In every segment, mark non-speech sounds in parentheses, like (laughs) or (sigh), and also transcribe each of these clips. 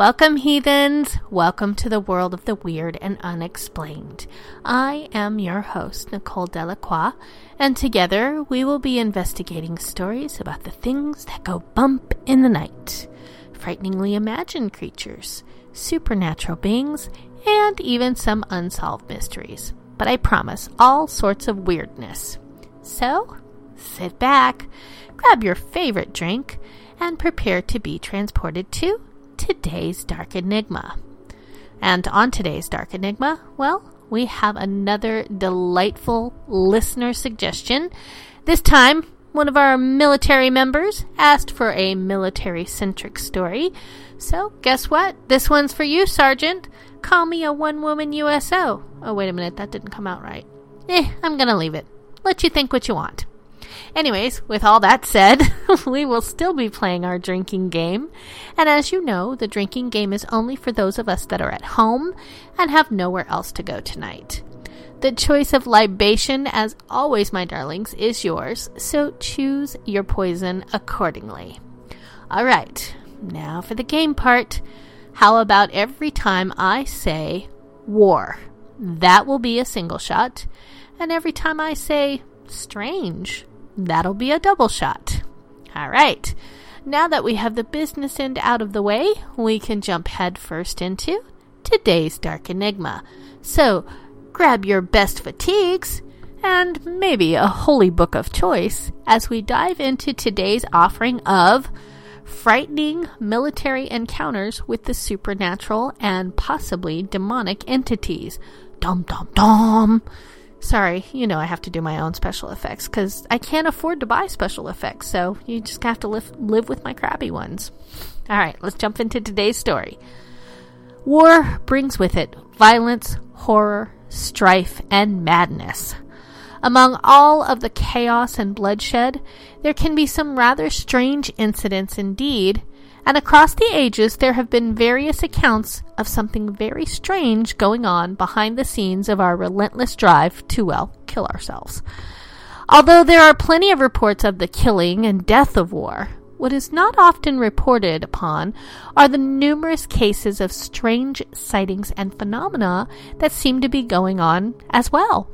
Welcome, heathens! Welcome to the world of the weird and unexplained. I am your host, Nicole Delacroix, and together we will be investigating stories about the things that go bump in the night, frighteningly imagined creatures, supernatural beings, and even some unsolved mysteries. But I promise all sorts of weirdness. So, sit back, grab your favorite drink, and prepare to be transported to today's Dark Enigma. And on today's Dark Enigma, well, we have another delightful listener suggestion. This time, one of our military members asked for a military centric story. So, guess what? This one's for you, Sergeant. Call me a one woman USO. Oh, wait a minute, that didn't come out right. Eh, I'm gonna leave it. Let you think what you want. Anyways, with all that said, (laughs) we will still be playing our drinking game. And as you know, the drinking game is only for those of us that are at home and have nowhere else to go tonight. The choice of libation, as always, my darlings, is yours, so choose your poison accordingly. All right, now for the game part. How about every time I say war? That will be a single shot. And every time I say strange, That'll be a double shot. All right. Now that we have the business end out of the way, we can jump headfirst into today's Dark Enigma. So, grab your best fatigues and maybe a holy book of choice as we dive into today's offering of frightening military encounters with the supernatural and possibly demonic entities. Dum dum dum. Sorry, you know I have to do my own special effects because I can't afford to buy special effects, so you just have to live, live with my crappy ones. Alright, let's jump into today's story. War brings with it violence, horror, strife, and madness. Among all of the chaos and bloodshed, there can be some rather strange incidents indeed, and across the ages there have been various accounts of something very strange going on behind the scenes of our relentless drive to, well, kill ourselves. Although there are plenty of reports of the killing and death of war, what is not often reported upon are the numerous cases of strange sightings and phenomena that seem to be going on as well.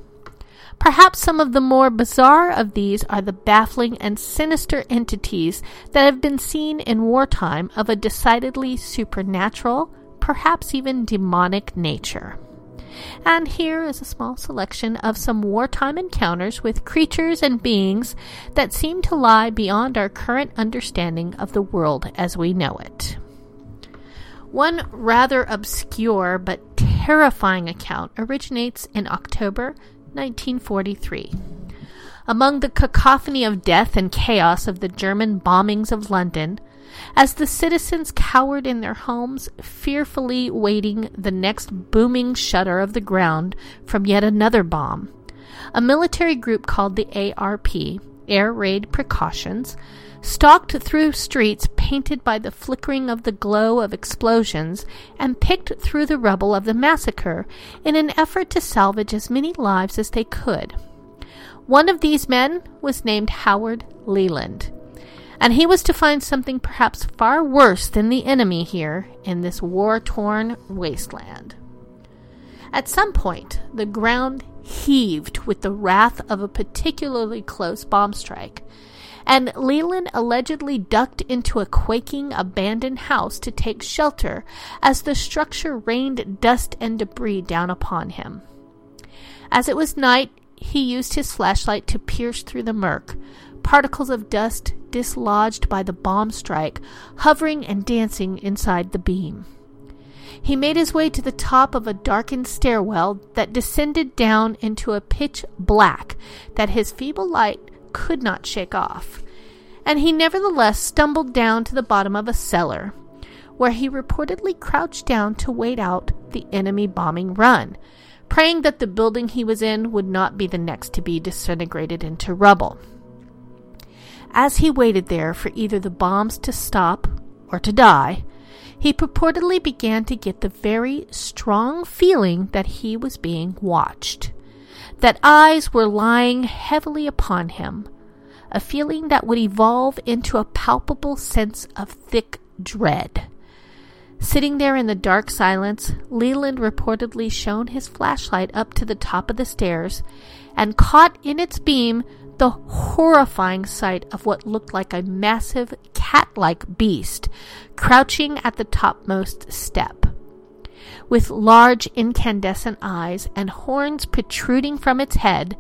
Perhaps some of the more bizarre of these are the baffling and sinister entities that have been seen in wartime of a decidedly supernatural, perhaps even demonic nature. And here is a small selection of some wartime encounters with creatures and beings that seem to lie beyond our current understanding of the world as we know it. One rather obscure but terrifying account originates in October 1943. Among the cacophony of death and chaos of the German bombings of London, as the citizens cowered in their homes, fearfully waiting the next booming shudder of the ground from yet another bomb, a military group called the ARP, Air Raid Precautions, stalked through streets painted by the flickering of the glow of explosions and picked through the rubble of the massacre in an effort to salvage as many lives as they could. One of these men was named Howard Leland, and he was to find something perhaps far worse than the enemy here in this war torn wasteland. At some point, the ground heaved with the wrath of a particularly close bomb strike, and Leland allegedly ducked into a quaking abandoned house to take shelter as the structure rained dust and debris down upon him. As it was night, he used his flashlight to pierce through the murk, particles of dust dislodged by the bomb strike hovering and dancing inside the beam. He made his way to the top of a darkened stairwell that descended down into a pitch black that his feeble light could not shake off, and he nevertheless stumbled down to the bottom of a cellar, where he reportedly crouched down to wait out the enemy bombing run, praying that the building he was in would not be the next to be disintegrated into rubble. As he waited there for either the bombs to stop or to die, he purportedly began to get the very strong feeling that he was being watched that eyes were lying heavily upon him, a feeling that would evolve into a palpable sense of thick dread. Sitting there in the dark silence, Leland reportedly shone his flashlight up to the top of the stairs and caught in its beam the horrifying sight of what looked like a massive cat like beast crouching at the topmost step with large incandescent eyes and horns protruding from its head,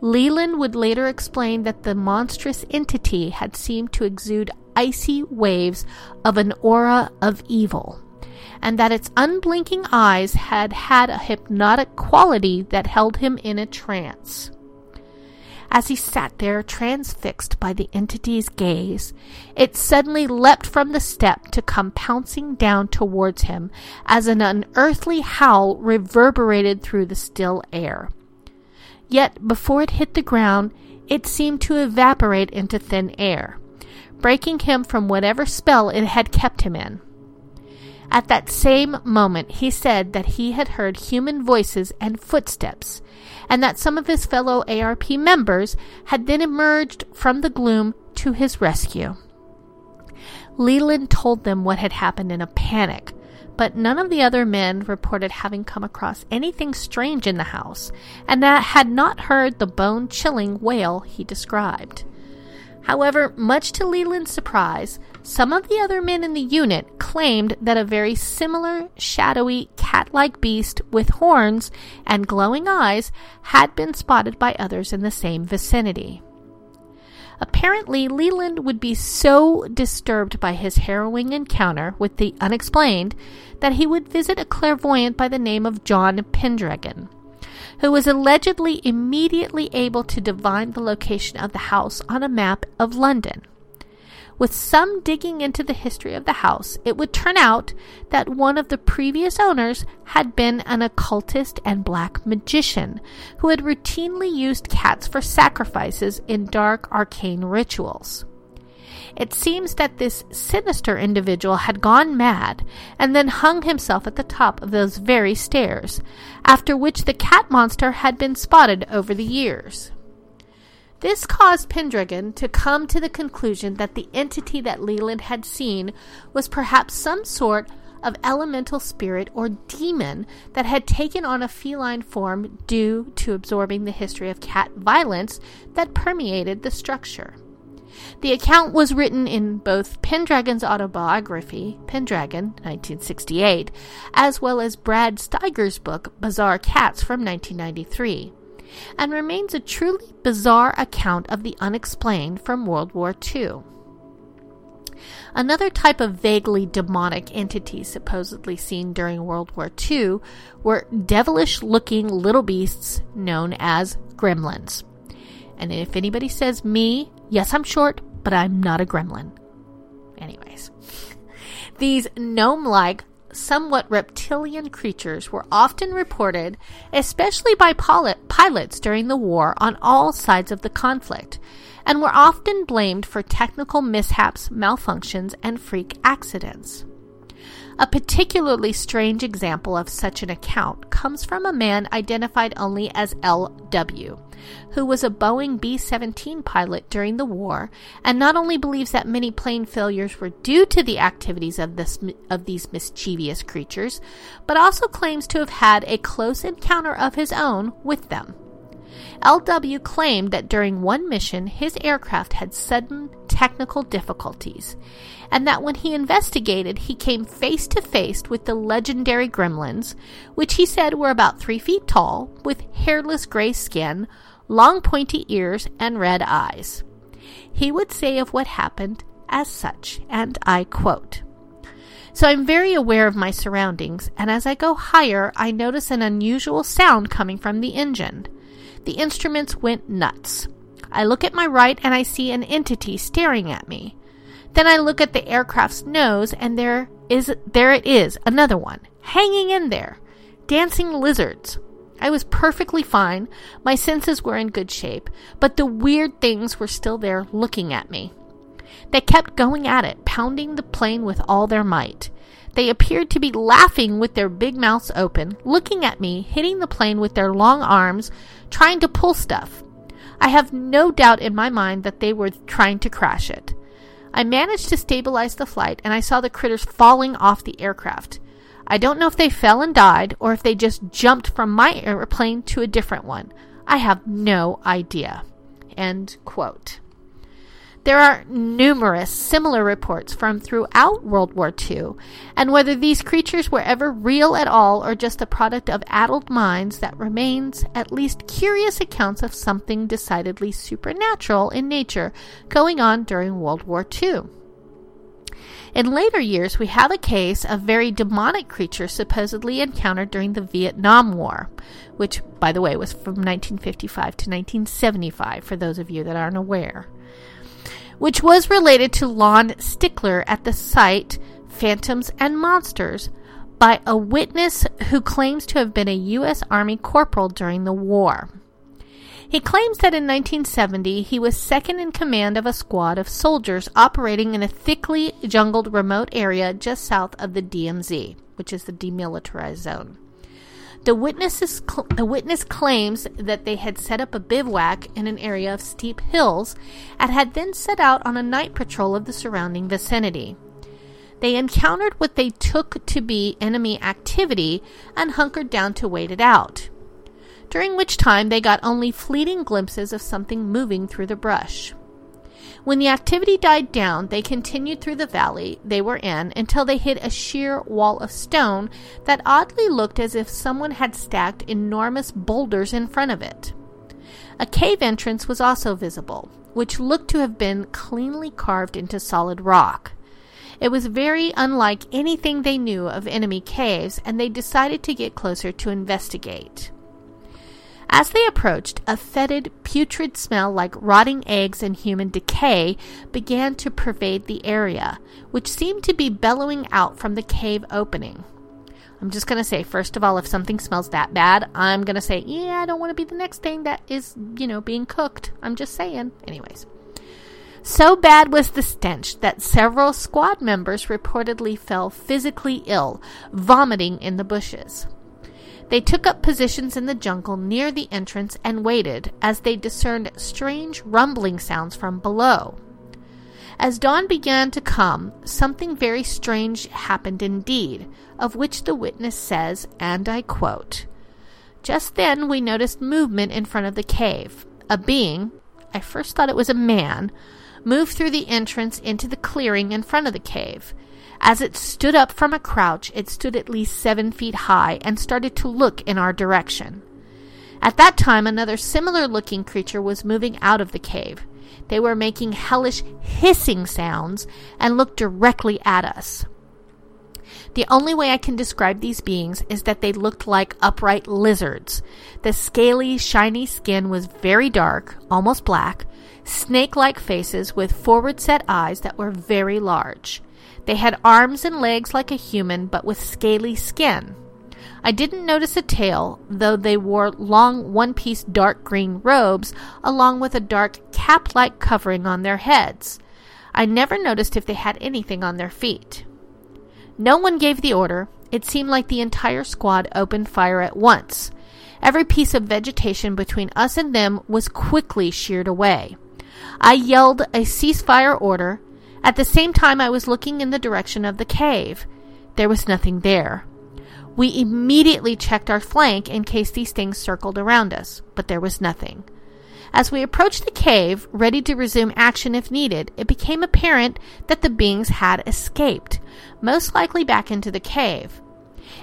Leland would later explain that the monstrous entity had seemed to exude icy waves of an aura of evil, and that its unblinking eyes had had a hypnotic quality that held him in a trance. As he sat there, transfixed by the entity's gaze, it suddenly leapt from the step to come pouncing down towards him as an unearthly howl reverberated through the still air. Yet before it hit the ground, it seemed to evaporate into thin air, breaking him from whatever spell it had kept him in. At that same moment, he said that he had heard human voices and footsteps, and that some of his fellow ARP members had then emerged from the gloom to his rescue. Leland told them what had happened in a panic, but none of the other men reported having come across anything strange in the house, and that had not heard the bone chilling wail he described. However, much to Leland's surprise, some of the other men in the unit claimed that a very similar, shadowy, cat like beast with horns and glowing eyes had been spotted by others in the same vicinity. Apparently, Leland would be so disturbed by his harrowing encounter with the unexplained that he would visit a clairvoyant by the name of John Pendragon who was allegedly immediately able to divine the location of the house on a map of London. With some digging into the history of the house, it would turn out that one of the previous owners had been an occultist and black magician who had routinely used cats for sacrifices in dark arcane rituals. It seems that this sinister individual had gone mad and then hung himself at the top of those very stairs, after which the cat monster had been spotted over the years. This caused Pendragon to come to the conclusion that the entity that Leland had seen was perhaps some sort of elemental spirit or demon that had taken on a feline form due to absorbing the history of cat violence that permeated the structure. The account was written in both Pendragon's autobiography, Pendragon, 1968, as well as Brad Steiger's book, Bizarre Cats, from 1993, and remains a truly bizarre account of the unexplained from World War II. Another type of vaguely demonic entity supposedly seen during World War II were devilish looking little beasts known as gremlins. And if anybody says me, yes, I'm short, but I'm not a gremlin. Anyways, (laughs) these gnome like, somewhat reptilian creatures were often reported, especially by pilots during the war on all sides of the conflict, and were often blamed for technical mishaps, malfunctions, and freak accidents. A particularly strange example of such an account comes from a man identified only as L.W., who was a Boeing B 17 pilot during the war and not only believes that many plane failures were due to the activities of, this, of these mischievous creatures, but also claims to have had a close encounter of his own with them. LW claimed that during one mission his aircraft had sudden technical difficulties and that when he investigated, he came face to face with the legendary gremlins, which he said were about three feet tall, with hairless gray skin, long pointy ears, and red eyes. He would say of what happened as such, and I quote, so I'm very aware of my surroundings, and as I go higher, I notice an unusual sound coming from the engine. The instruments went nuts. I look at my right and I see an entity staring at me. Then I look at the aircraft's nose and there is there it is, another one, hanging in there. Dancing lizards. I was perfectly fine. My senses were in good shape, but the weird things were still there looking at me. They kept going at it, pounding the plane with all their might. They appeared to be laughing with their big mouths open, looking at me, hitting the plane with their long arms, trying to pull stuff. I have no doubt in my mind that they were trying to crash it. I managed to stabilize the flight and I saw the critters falling off the aircraft. I don't know if they fell and died or if they just jumped from my airplane to a different one. I have no idea. End quote. There are numerous similar reports from throughout World War II, and whether these creatures were ever real at all or just a product of addled minds, that remains at least curious accounts of something decidedly supernatural in nature going on during World War II. In later years, we have a case of very demonic creatures supposedly encountered during the Vietnam War, which, by the way, was from 1955 to 1975, for those of you that aren't aware which was related to Lon Strickler at the site Phantoms and Monsters by a witness who claims to have been a U.S. Army corporal during the war. He claims that in 1970 he was second in command of a squad of soldiers operating in a thickly jungled remote area just south of the DMZ, which is the demilitarized zone. The, witnesses cl- the witness claims that they had set up a bivouac in an area of steep hills and had then set out on a night patrol of the surrounding vicinity. They encountered what they took to be enemy activity and hunkered down to wait it out, during which time they got only fleeting glimpses of something moving through the brush. When the activity died down, they continued through the valley they were in until they hit a sheer wall of stone that oddly looked as if someone had stacked enormous boulders in front of it. A cave entrance was also visible, which looked to have been cleanly carved into solid rock. It was very unlike anything they knew of enemy caves, and they decided to get closer to investigate. As they approached, a fetid, putrid smell like rotting eggs and human decay began to pervade the area, which seemed to be bellowing out from the cave opening. I'm just going to say, first of all, if something smells that bad, I'm going to say, yeah, I don't want to be the next thing that is, you know, being cooked. I'm just saying. Anyways. So bad was the stench that several squad members reportedly fell physically ill, vomiting in the bushes. They took up positions in the jungle near the entrance and waited as they discerned strange rumbling sounds from below. As dawn began to come, something very strange happened indeed, of which the witness says, and I quote Just then we noticed movement in front of the cave. A being, I first thought it was a man, moved through the entrance into the clearing in front of the cave. As it stood up from a crouch, it stood at least seven feet high and started to look in our direction. At that time, another similar looking creature was moving out of the cave. They were making hellish hissing sounds and looked directly at us. The only way I can describe these beings is that they looked like upright lizards. The scaly, shiny skin was very dark, almost black, snake like faces with forward set eyes that were very large. They had arms and legs like a human, but with scaly skin. I didn't notice a tail, though they wore long one piece dark green robes along with a dark cap like covering on their heads. I never noticed if they had anything on their feet. No one gave the order. It seemed like the entire squad opened fire at once. Every piece of vegetation between us and them was quickly sheared away. I yelled a ceasefire order. At the same time, I was looking in the direction of the cave. There was nothing there. We immediately checked our flank in case these things circled around us, but there was nothing. As we approached the cave, ready to resume action if needed, it became apparent that the beings had escaped, most likely back into the cave.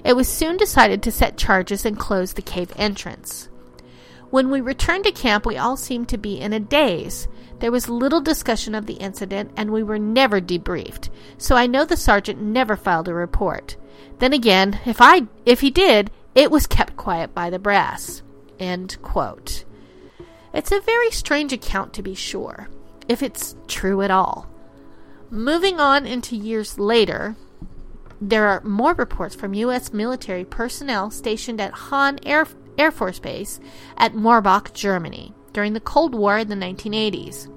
It was soon decided to set charges and close the cave entrance. When we returned to camp, we all seemed to be in a daze. There was little discussion of the incident, and we were never debriefed, so I know the sergeant never filed a report. Then again, if I if he did, it was kept quiet by the brass. End quote. It's a very strange account to be sure, if it's true at all. Moving on into years later, there are more reports from U.S. military personnel stationed at Hahn Air, Air Force Base at Morbach, Germany, during the Cold War in the 1980s.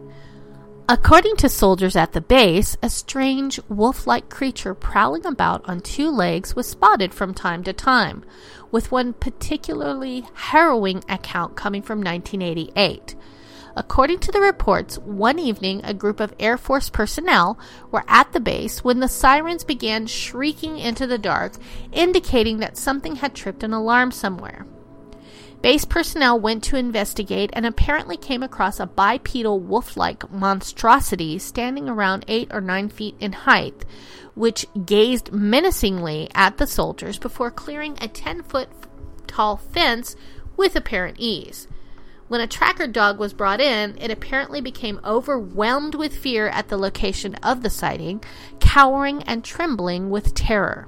According to soldiers at the base, a strange wolf like creature prowling about on two legs was spotted from time to time, with one particularly harrowing account coming from 1988. According to the reports, one evening a group of Air Force personnel were at the base when the sirens began shrieking into the dark, indicating that something had tripped an alarm somewhere. Base personnel went to investigate and apparently came across a bipedal wolf like monstrosity standing around eight or nine feet in height, which gazed menacingly at the soldiers before clearing a 10 foot tall fence with apparent ease. When a tracker dog was brought in, it apparently became overwhelmed with fear at the location of the sighting, cowering and trembling with terror.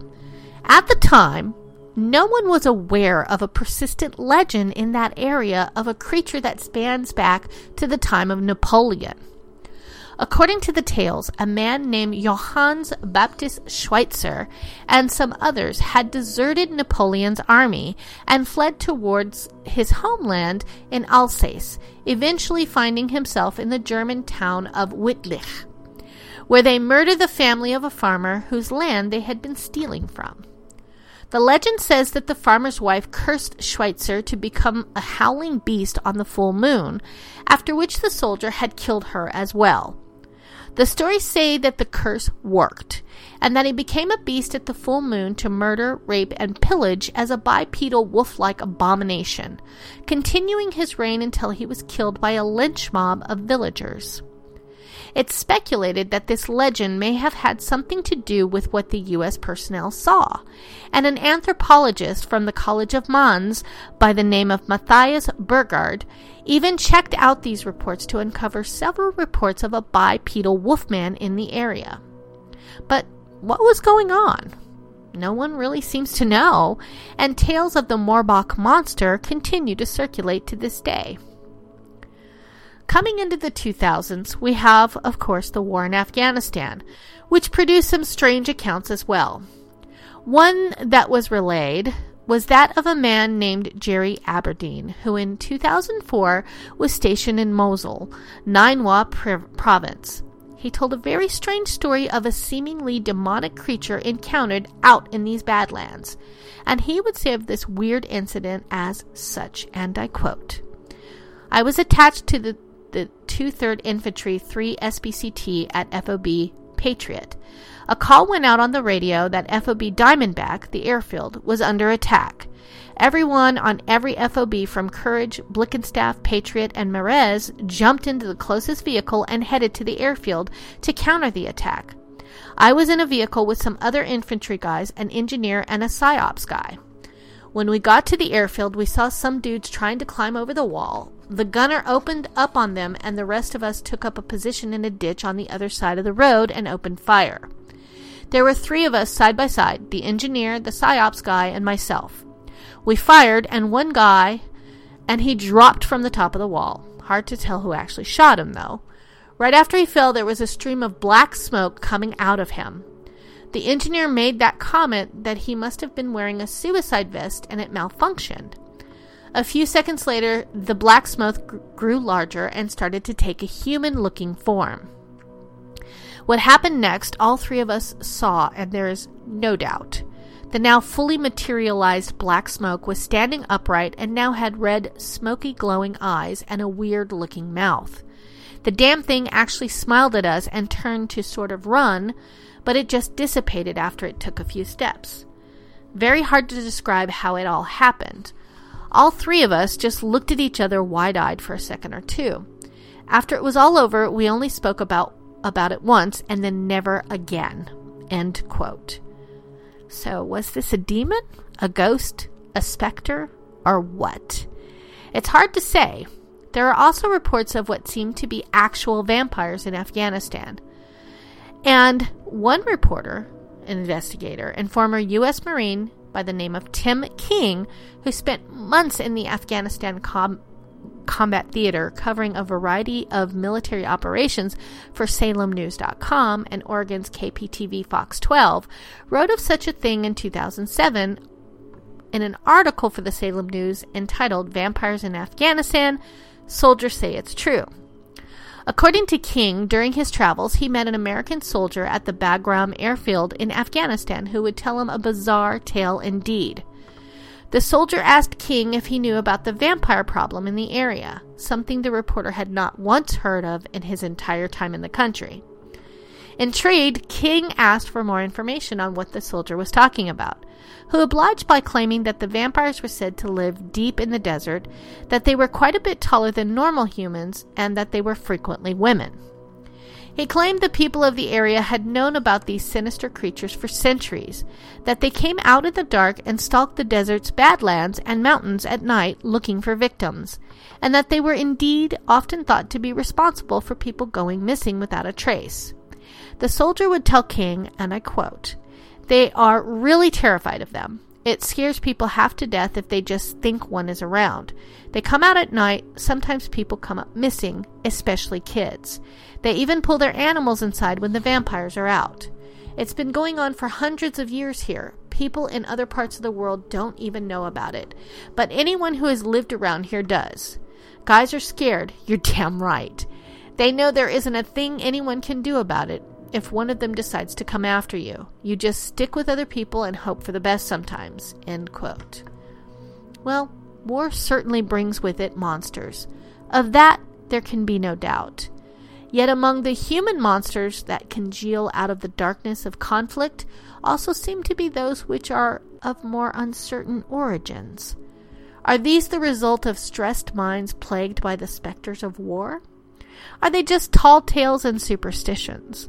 At the time, no one was aware of a persistent legend in that area of a creature that spans back to the time of Napoleon. According to the tales, a man named Johannes Baptist Schweitzer and some others had deserted Napoleon's army and fled towards his homeland in Alsace, eventually finding himself in the German town of Wittlich, where they murdered the family of a farmer whose land they had been stealing from. The legend says that the farmer's wife cursed Schweitzer to become a howling beast on the full moon, after which the soldier had killed her as well. The stories say that the curse worked, and that he became a beast at the full moon to murder, rape, and pillage as a bipedal wolf like abomination, continuing his reign until he was killed by a lynch mob of villagers. It's speculated that this legend may have had something to do with what the U.S. personnel saw, and an anthropologist from the College of Mons by the name of Matthias Burgard even checked out these reports to uncover several reports of a bipedal wolfman in the area. But what was going on? No one really seems to know, and tales of the Morbach monster continue to circulate to this day. Coming into the 2000s, we have, of course, the war in Afghanistan, which produced some strange accounts as well. One that was relayed was that of a man named Jerry Aberdeen, who in 2004 was stationed in Mosul, Ninwa province. He told a very strange story of a seemingly demonic creature encountered out in these badlands, and he would say of this weird incident as such, and I quote I was attached to the the 2 Infantry 3 SBCT at FOB Patriot. A call went out on the radio that FOB Diamondback, the airfield, was under attack. Everyone on every FOB from Courage, Blickenstaff, Patriot, and Marez jumped into the closest vehicle and headed to the airfield to counter the attack. I was in a vehicle with some other infantry guys, an engineer, and a PSYOPS guy. When we got to the airfield, we saw some dudes trying to climb over the wall. The gunner opened up on them, and the rest of us took up a position in a ditch on the other side of the road and opened fire. There were three of us side by side the engineer, the PSYOPS guy, and myself. We fired, and one guy, and he dropped from the top of the wall. Hard to tell who actually shot him, though. Right after he fell, there was a stream of black smoke coming out of him. The engineer made that comment that he must have been wearing a suicide vest and it malfunctioned. A few seconds later, the black smoke grew larger and started to take a human looking form. What happened next, all three of us saw, and there is no doubt. The now fully materialized black smoke was standing upright and now had red, smoky, glowing eyes and a weird looking mouth. The damn thing actually smiled at us and turned to sort of run, but it just dissipated after it took a few steps. Very hard to describe how it all happened. All three of us just looked at each other wide eyed for a second or two. After it was all over, we only spoke about about it once and then never again. End quote. So, was this a demon, a ghost, a specter, or what? It's hard to say. There are also reports of what seem to be actual vampires in Afghanistan. And one reporter, an investigator, and former U.S. Marine by the name of Tim King, who spent months in the Afghanistan com- combat theater covering a variety of military operations for SalemNews.com and Oregon's KPTV Fox 12, wrote of such a thing in 2007 in an article for the Salem News entitled Vampires in Afghanistan Soldiers Say It's True. According to King, during his travels, he met an American soldier at the Bagram airfield in Afghanistan who would tell him a bizarre tale indeed. The soldier asked King if he knew about the vampire problem in the area, something the reporter had not once heard of in his entire time in the country. Intrigued, King asked for more information on what the soldier was talking about, who obliged by claiming that the vampires were said to live deep in the desert, that they were quite a bit taller than normal humans, and that they were frequently women. He claimed the people of the area had known about these sinister creatures for centuries, that they came out in the dark and stalked the desert's badlands and mountains at night looking for victims, and that they were indeed often thought to be responsible for people going missing without a trace. The soldier would tell King, and I quote, They are really terrified of them. It scares people half to death if they just think one is around. They come out at night. Sometimes people come up missing, especially kids. They even pull their animals inside when the vampires are out. It's been going on for hundreds of years here. People in other parts of the world don't even know about it. But anyone who has lived around here does. Guys are scared. You're damn right. They know there isn't a thing anyone can do about it if one of them decides to come after you. You just stick with other people and hope for the best sometimes. End quote. Well, war certainly brings with it monsters. Of that, there can be no doubt. Yet among the human monsters that congeal out of the darkness of conflict also seem to be those which are of more uncertain origins. Are these the result of stressed minds plagued by the specters of war? Are they just tall tales and superstitions?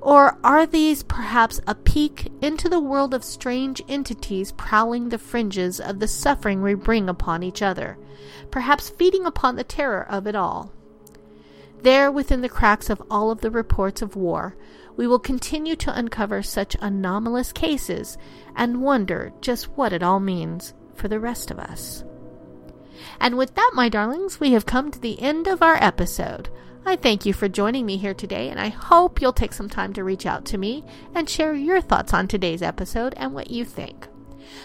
Or are these perhaps a peek into the world of strange entities prowling the fringes of the suffering we bring upon each other, perhaps feeding upon the terror of it all? There, within the cracks of all of the reports of war, we will continue to uncover such anomalous cases and wonder just what it all means for the rest of us. And with that, my darlings, we have come to the end of our episode. I thank you for joining me here today, and I hope you'll take some time to reach out to me and share your thoughts on today's episode and what you think.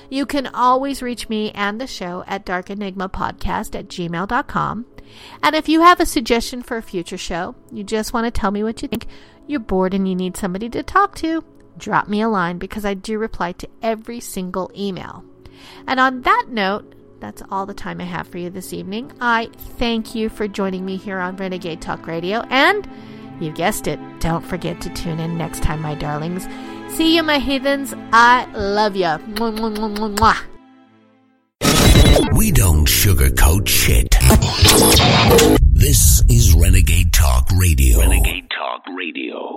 You can always reach me and the show at darkenigmapodcast at gmail.com. And if you have a suggestion for a future show, you just want to tell me what you think, you're bored and you need somebody to talk to, drop me a line because I do reply to every single email. And on that note, that's all the time I have for you this evening. I thank you for joining me here on Renegade Talk Radio. And you guessed it, don't forget to tune in next time, my darlings. See you, my heathens. I love you. We don't sugarcoat shit. This is Renegade Talk Radio. Renegade Talk Radio.